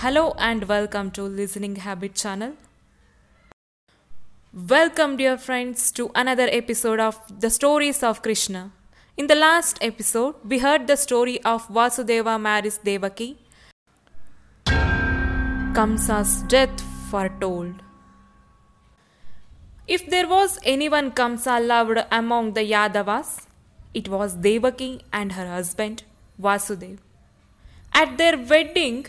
Hello and welcome to Listening Habit channel. Welcome, dear friends, to another episode of The Stories of Krishna. In the last episode, we heard the story of Vasudeva marries Devaki, Kamsa's death foretold. If there was anyone Kamsa loved among the Yadavas, it was Devaki and her husband Vasudev. At their wedding,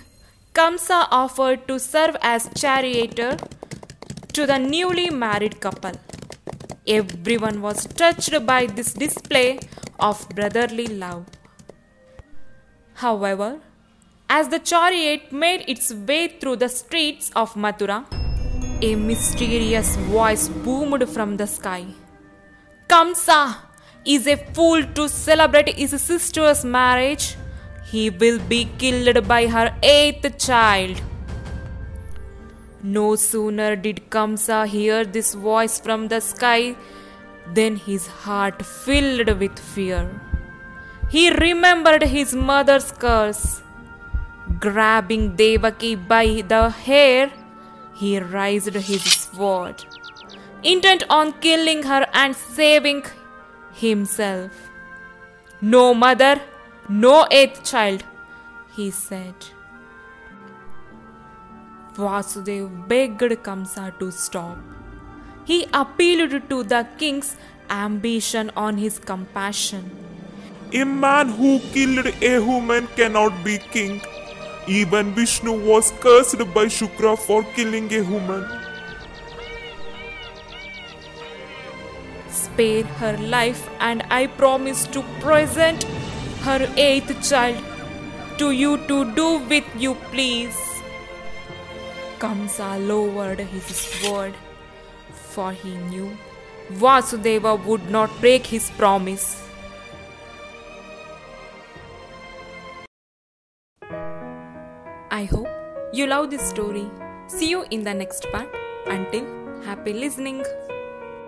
Kamsa offered to serve as charioteer to the newly married couple. Everyone was touched by this display of brotherly love. However, as the chariot made its way through the streets of Mathura, a mysterious voice boomed from the sky. Kamsa is a fool to celebrate his sister's marriage. He will be killed by her eighth child. No sooner did Kamsa hear this voice from the sky than his heart filled with fear. He remembered his mother's curse. Grabbing Devaki by the hair, he raised his sword, intent on killing her and saving himself. No mother, no eighth child, he said. Vasudev begged Kamsa to stop. He appealed to the king's ambition on his compassion. A man who killed a human cannot be king. Even Vishnu was cursed by Shukra for killing a human. Spare her life, and I promise to present her eighth child to you to do with you, please. Kamsa lowered his sword, for he knew Vasudeva would not break his promise. I hope you love this story. See you in the next part. Until happy listening.